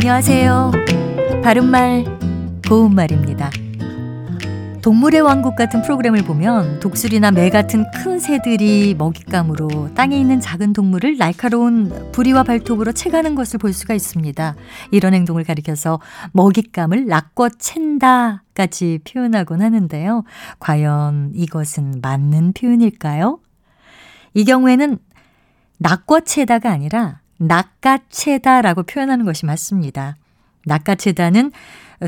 안녕하세요. 바른말, 고운말입니다. 동물의 왕국 같은 프로그램을 보면 독수리나 매 같은 큰 새들이 먹잇감으로 땅에 있는 작은 동물을 날카로운 부리와 발톱으로 채가는 것을 볼 수가 있습니다. 이런 행동을 가리켜서 먹잇감을 낚고 챈다 까지 표현하곤 하는데요. 과연 이것은 맞는 표현일까요? 이 경우에는 낚고 채다가 아니라 낚아채다라고 표현하는 것이 맞습니다. 낚아채다는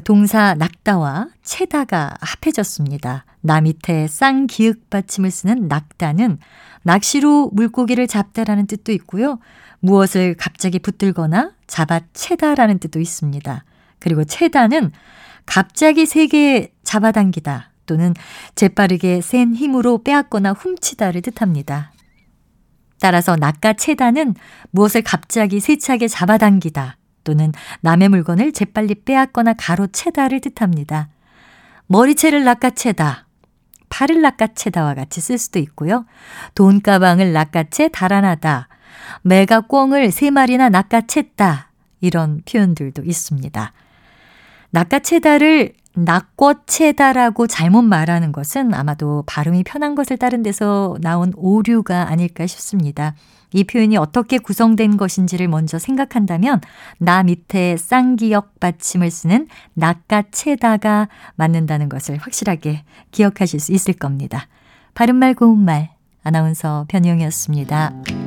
동사 낙다와 채다가 합해졌습니다. 나 밑에 쌍기역 받침을 쓰는 낙다는 낚시로 물고기를 잡다라는 뜻도 있고요. 무엇을 갑자기 붙들거나 잡아채다라는 뜻도 있습니다. 그리고 채다는 갑자기 세게 잡아당기다 또는 재빠르게 센 힘으로 빼앗거나 훔치다를 뜻합니다. 따라서 낚아채다는 무엇을 갑자기 세차게 잡아당기다 또는 남의 물건을 재빨리 빼앗거나 가로채다를 뜻합니다. 머리채를 낚아채다, 팔을 낚아채다와 같이 쓸 수도 있고요. 돈가방을 낚아채 달아나다, 매가 꿩을 세 마리나 낚아챘다 이런 표현들도 있습니다. 낚아채다를 낚궈채다라고 잘못 말하는 것은 아마도 발음이 편한 것을 따른 데서 나온 오류가 아닐까 싶습니다. 이 표현이 어떻게 구성된 것인지를 먼저 생각한다면 나 밑에 쌍기역 받침을 쓰는 낚아채다가 맞는다는 것을 확실하게 기억하실 수 있을 겁니다. 바른말 고운말 아나운서 변희영이었습니다.